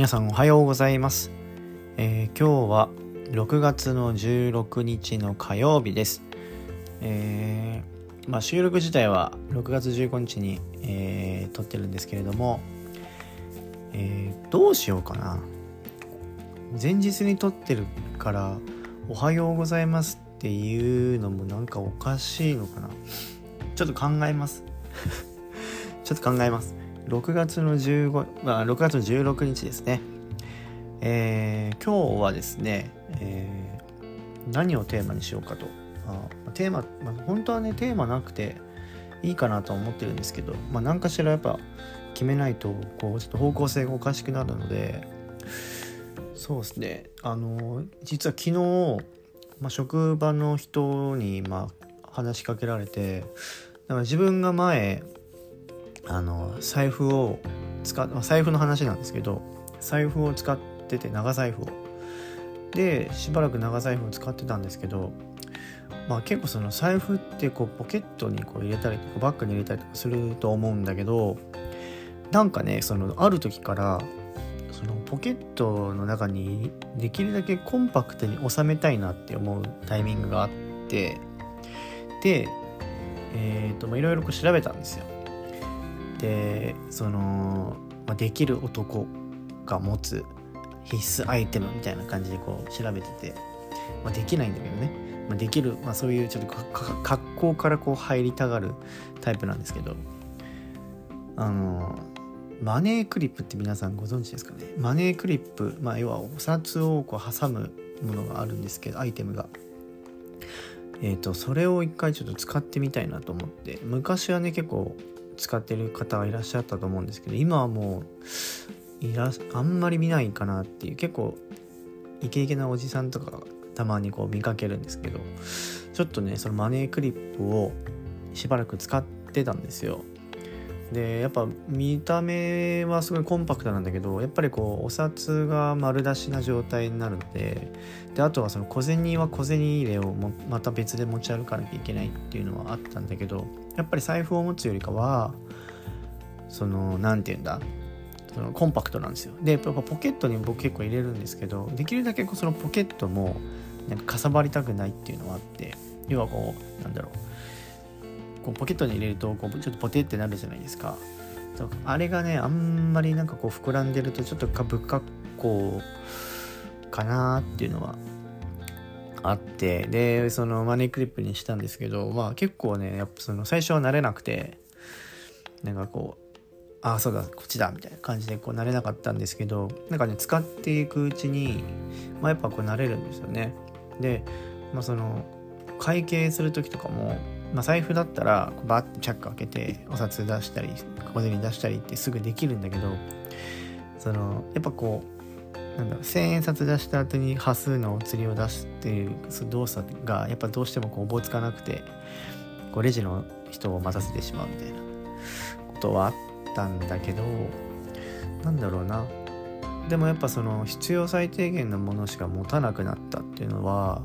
皆さんおはようございます、えー、今日は6月の16日の火曜日です、えー、まあ、収録自体は6月15日に、えー、撮ってるんですけれども、え、どうしようかな。前日に撮ってるから「おはようございます」っていうのもなんかおかしいのかな。ちょっと考えます。ちょっと考えます。6月の15、まあ、6月の16日ですね。えー、今日はですね、えー、何をテーマにしようかと。あテーマ、まあ、本当はね、テーマなくていいかなと思ってるんですけど、まあ、何かしらやっぱ決めないと、こう、ちょっと方向性がおかしくなるので、そうですね、あの、実は昨日、まあ、職場の人に、まあ、話しかけられて、だから自分が前、あの財布を使っ財布の話なんですけど財布を使ってて長財布を。でしばらく長財布を使ってたんですけどまあ結構その財布ってこうポケットにこう入れたりとかバッグに入れたりとかすると思うんだけどなんかねそのある時からそのポケットの中にできるだけコンパクトに収めたいなって思うタイミングがあってでえっ、ー、といろいろ調べたんですよ。でその、まあ、できる男が持つ必須アイテムみたいな感じでこう調べてて、まあ、できないんだけどね、まあ、できる、まあ、そういうちょっと格好からこう入りたがるタイプなんですけどあのマネークリップって皆さんご存知ですかね？マネークリップ、まあ、要はお札をこう挟むものがあるんですけどアイテムが。えーとそれを一回ちょっと使ってみたいなと思って。昔はね結構使ってる方はいらっしゃったと思うんですけど今はもういらあんまり見ないかなっていう結構イケイケなおじさんとかたまにこう見かけるんですけどちょっとねそのマネークリップをしばらく使ってたんですよ。でやっぱ見た目はすごいコンパクトなんだけどやっぱりこうお札が丸出しな状態になるのでであとはその小銭は小銭入れをもまた別で持ち歩かなきゃいけないっていうのはあったんだけどやっぱり財布を持つよりかはその何て言うんだそのコンパクトなんですよ。でやっぱポケットに僕結構入れるんですけどできるだけそのポケットもなんかかさばりたくないっていうのはあって要はこうなんだろうこうポケットに入れるとこうちょっとポテってなるじゃないですか。あれがねあんまりなんかこう膨らんでるとちょっと不格好かなっていうのはあってでそのマネークリップにしたんですけどまあ結構ねやっぱその最初は慣れなくてなんかこうああそうだこっちだみたいな感じでこう慣れなかったんですけどなんかね使っていくうちにまあやっぱこう慣れるんですよね。でまあその会計する時とかもまあ、財布だったらバッてチャック開けてお札出したり小銭出したりってすぐできるんだけどそのやっぱこうなんだ千円札出した後に端数のお釣りを出すっていう動作がやっぱどうしてもこうおぼつかなくてこうレジの人を待たせてしまうみたいなことはあったんだけどなんだろうな。でもやっぱその必要最低限のものしか持たなくなったっていうのは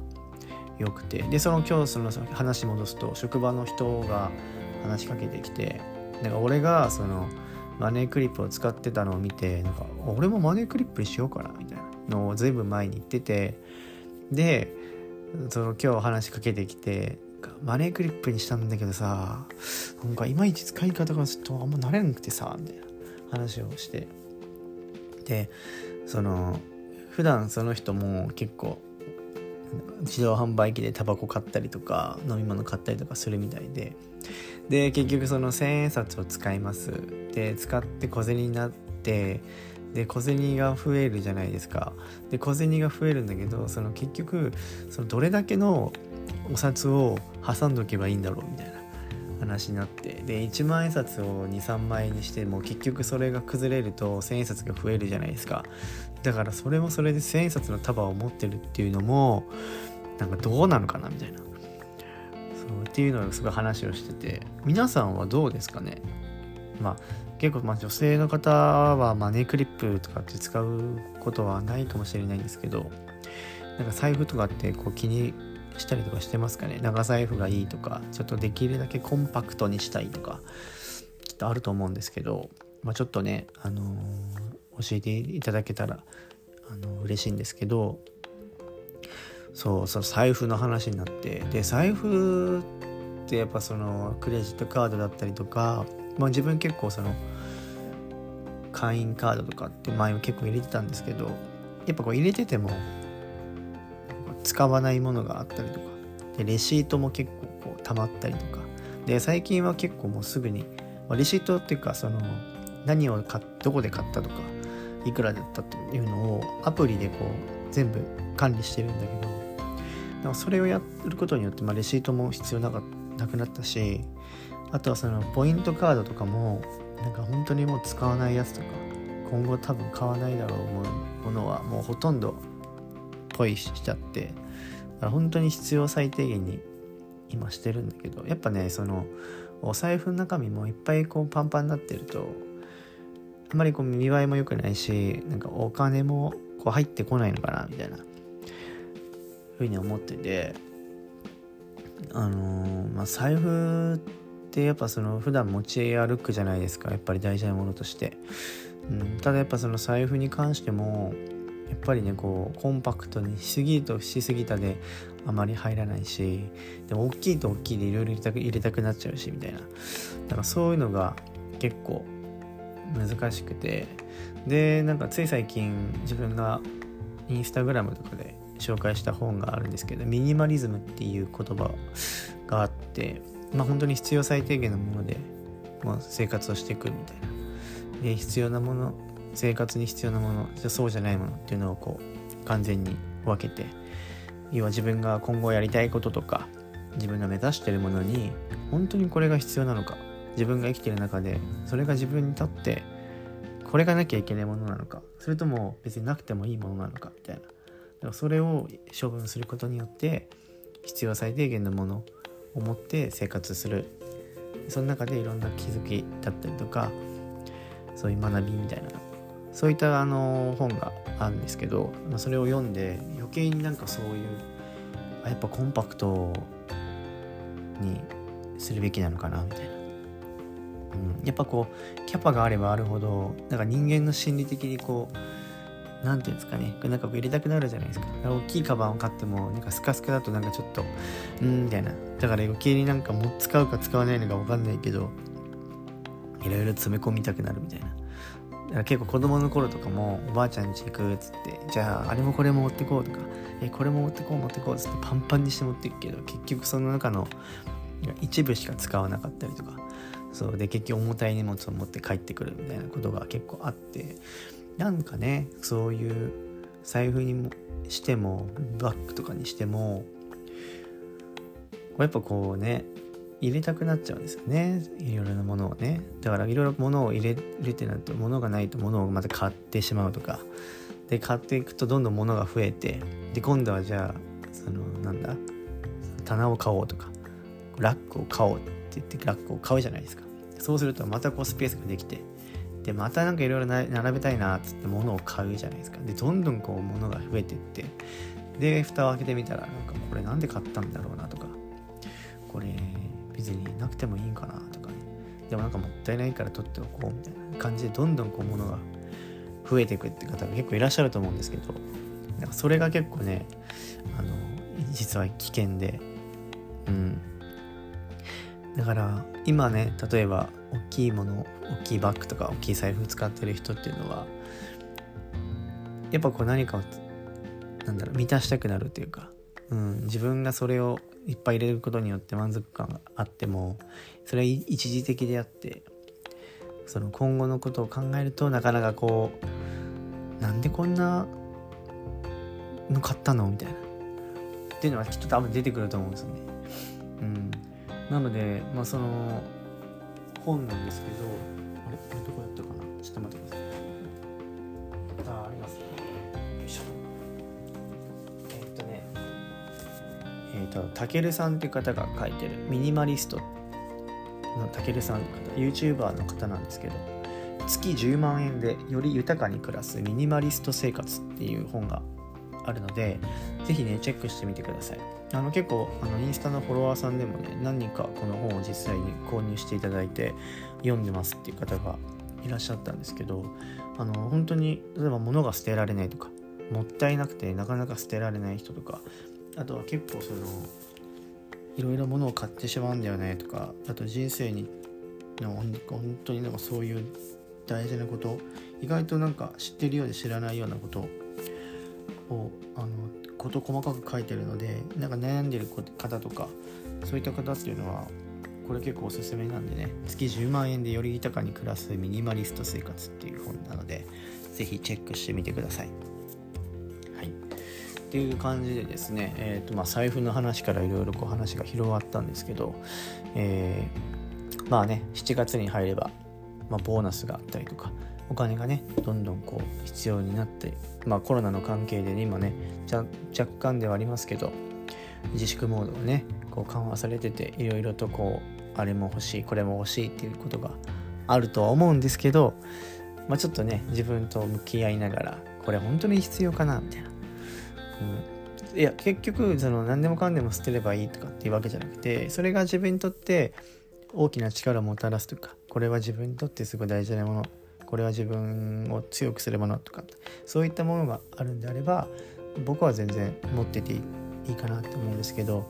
よくて。でその今日その話戻すと職場の人が話しかけてきてなんか俺がそのマネークリップを使ってたのを見てなんか俺もマネークリップにしようかなみたいなのを随分前に言っててでその今日話しかけてきてマネークリップにしたんだけどさなんかいまいち使い方がちょっとあんま慣れなくてさみたいな話をして。でその普段その人も結構自動販売機でタバコ買ったりとか飲み物買ったりとかするみたいで。で結局その千円札を使います。で使って小銭になってで小銭が増えるじゃないですか。で小銭が増えるんだけどその結局そのどれだけのお札を挟んどけばいいんだろうみたいな。話になってで1万円札を23枚にしても結局それが崩れると1000円札が増えるじゃないですか。だからそれもそれで1000円札の束を持ってるっていうのもなんかどうなのかなみたいな。そうっていうのをすごい話をしてて皆さんはどうですかね？まあ結構まあ女性の方はマネークリップとかって使うことはないかもしれないんですけどなんか財布とかってこう気にしたりとかしてますかね。長財布がいいとかちょっとできるだけコンパクトにしたいとかきっとあると思うんですけど、まあ、ちょっとね、あのー、教えていただけたらあの嬉しいんですけどそうそう財布の話になってで財布ってやっぱそのクレジットカードだったりとか、まあ、自分結構その会員カードとかって前も結構入れてたんですけどやっぱこう入れてても使わないものがあったりとか。でレシートも結構こう溜まったりとか。で最近は結構もうすぐに、まあ、レシートっていうかその何を買どこで買ったとかいくらだったというのをアプリでこう全部管理してるんだけど。でもそれをやることによって、まあ、レシートも必要なかなくなったしあとはそのポイントカードとかもなんか本当にもう使わないやつとか今後多分買わないだろうものはもうほとんどポイしちゃって本当に必要最低限に今してるんだけどやっぱねそのお財布の中身もいっぱいこうパンパンになってるとあんまりこう見栄えも良くないしなんかお金もこう入ってこないのかなみたいなふうに思っててあのー、まあ財布ってやっぱその普段持ち歩くじゃないですかやっぱり大事なものとして、うん、ただやっぱその財布に関してもぱりねこうコンパクトにしすぎるとしすぎたであまり入らないしでも大きいと大きいでいろいろ入れたくなっちゃうしみたいな。だからそういうのが結構難しくて。でなんかつい最近自分がインスタグラムとかで紹介した本があるんですけどミニマリズムっていう言葉があってまあ本当に必要最低限のもので、まあ、生活をしていくみたいな。で必要なもの生活に必要なものじゃそうじゃないものっていうのをこう完全に分けて要は自分が今後やりたいこととか自分が目指してるものに本当にこれが必要なのか自分が生きてる中でそれが自分にとってこれがなきゃいけないものなのかそれとも別になくてもいいものなのかみたいな。だからそれを処分することによって必要最低限のものを持って生活する。その中でいろんな気づきだったりとかそういう学びみたいなそういったあの本があるんですけど、まあ、それを読んで余計になんかそういうやっぱコンパクトにするべきなのかなみたいな、うん、やっぱこうキャパがあればあるほどなんか人間の心理的にこう何て言うんですかね。なんか入れたくなるじゃないですか。大きいカバンを買ってもなんかスカスカだとなんかちょっとうんみたいな。だから余計になんかも使うか使わないのか分かんないけどいろいろ詰め込みたくなるみたいな。結構子供の頃とかもおばあちゃん家行くっつってじゃああれもこれも持ってこうとかえこれも持ってこう持ってこうっつってパンパンにして持っていくけど結局その中の一部しか使わなかったりとかそうで結局重たい荷物を持って帰ってくるみたいなことが結構あってなんかねそういう財布にもしてもバッグとかにしてもやっぱこうね入れたくなっちゃうんですよね。いろいろなものをね。だからいろいろ物を入れるってなると物がないと物をまた買ってしまうとか。で買っていくとどんどん物が増えてで今度はじゃあそのなんだ？棚を買おうとか。ラックを買おうって言ってラックを買うじゃないですか。そうするとまたこうスペースができてでまたなんかいろいろ並べたいなっつって物を買うじゃないですか。でどんどんこう物が増えてって。で蓋を開けてみたらなんかこれなんで買ったんだろうなとか。別になくてもいいんかなとかね。でもなんかもったいないから取っておこうみたいな感じでどんどんこう物が増えていくって方が結構いらっしゃると思うんですけどなんかそれが結構ねあの実は危険で。うん。だから今ね例えば大きいもの大きいバッグとか大きい財布使ってる人っていうのはやっぱこう何かをなんだろう満たしたくなるというか、うん、自分がそれをいっぱい入れることによって満足感があってもそれは一時的であってその今後のことを考えるとなかなかこうなんでこんなの買ったのみたいなっていうのはきっと多分出てくると思うんですよね。うん、なのでまあその本なんですけどあれこれどとたけるさんっていう方が書いてるミニマリスト。のたけるさんの方 YouTuber の方なんですけど月10万円でより豊かに暮らすミニマリスト生活っていう本があるのでぜひねチェックしてみてください。あの結構あのインスタのフォロワーさんでもね何人かこの本を実際に購入していただいて読んでますっていう方がいらっしゃったんですけどあの本当に例えば物が捨てられないとかもったいなくてなかなか捨てられない人とかあとは結構そのいろいろ物を買ってしまうんだよねとかあと人生にの本当になんかそういう大事なこと意外となんか知ってるようで知らないようなことをあの事細かく書いてるのでなんか悩んでる方とかそういった方っていうのはこれ結構おすすめなんでね月10万円でより豊かに暮らすミニマリスト生活っていう本なので是非チェックしてみてくださ。いっていう感じでですね、えーとまあ、財布の話からいろいろ話が広がったんですけど、えー、まあね7月に入れば、まあ、ボーナスがあったりとかお金がねどんどんこう必要になってまあコロナの関係で、ね、今ね若干ではありますけど自粛モードがねこう緩和されてていろいろとこうあれも欲しいこれも欲しいっていうことがあるとは思うんですけど、まあ、ちょっとね自分と向き合いながらこれ本当に必要かなみたいな、うん、いや結局その何でもかんでも捨てればいいとかっていうわけじゃなくてそれが自分にとって大きな力をもたらすとかこれは自分にとってすごい大事なものこれは自分を強くするものとかそういったものがあるんであれば僕は全然持ってていいかなって思うんですけど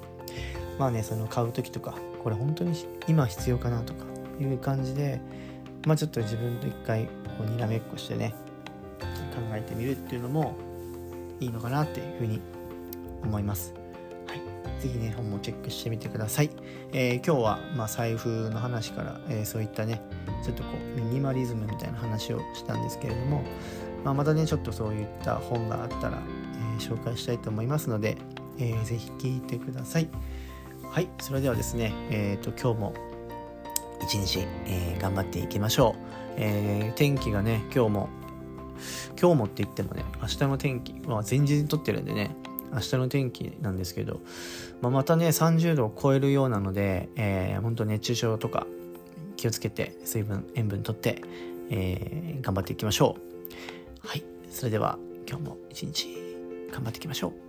まあねその買う時とかこれ本当に今必要かなとかいう感じでまあちょっと自分と一回こうにらめっこしてね考えてみるっていうのもいいのかなっていうふうに思います。はい。ぜひね、本もチェックしてみてください。えー、今日は、まあ、財布の話から、えー、そういったね、ちょっとこう、ミニマリズムみたいな話をしたんですけれども、まあ、またね、ちょっとそういった本があったら、えー、紹介したいと思いますので、えー、ぜひ聞いてください。はい、それではですね、えっ、ー、と、今日も一日、えー、頑張っていきましょう。えー、天気がね、今日も、今日もって言ってもね、明日の天気、まあ、前日に撮ってるんでね、明日の天気なんですけど、まあ、またね、30度を超えるようなので、えー、本当熱中症とか気をつけて、水分、塩分とって、えー、頑張っていきましょう。はい、それでは今日も一日頑張っていきましょう。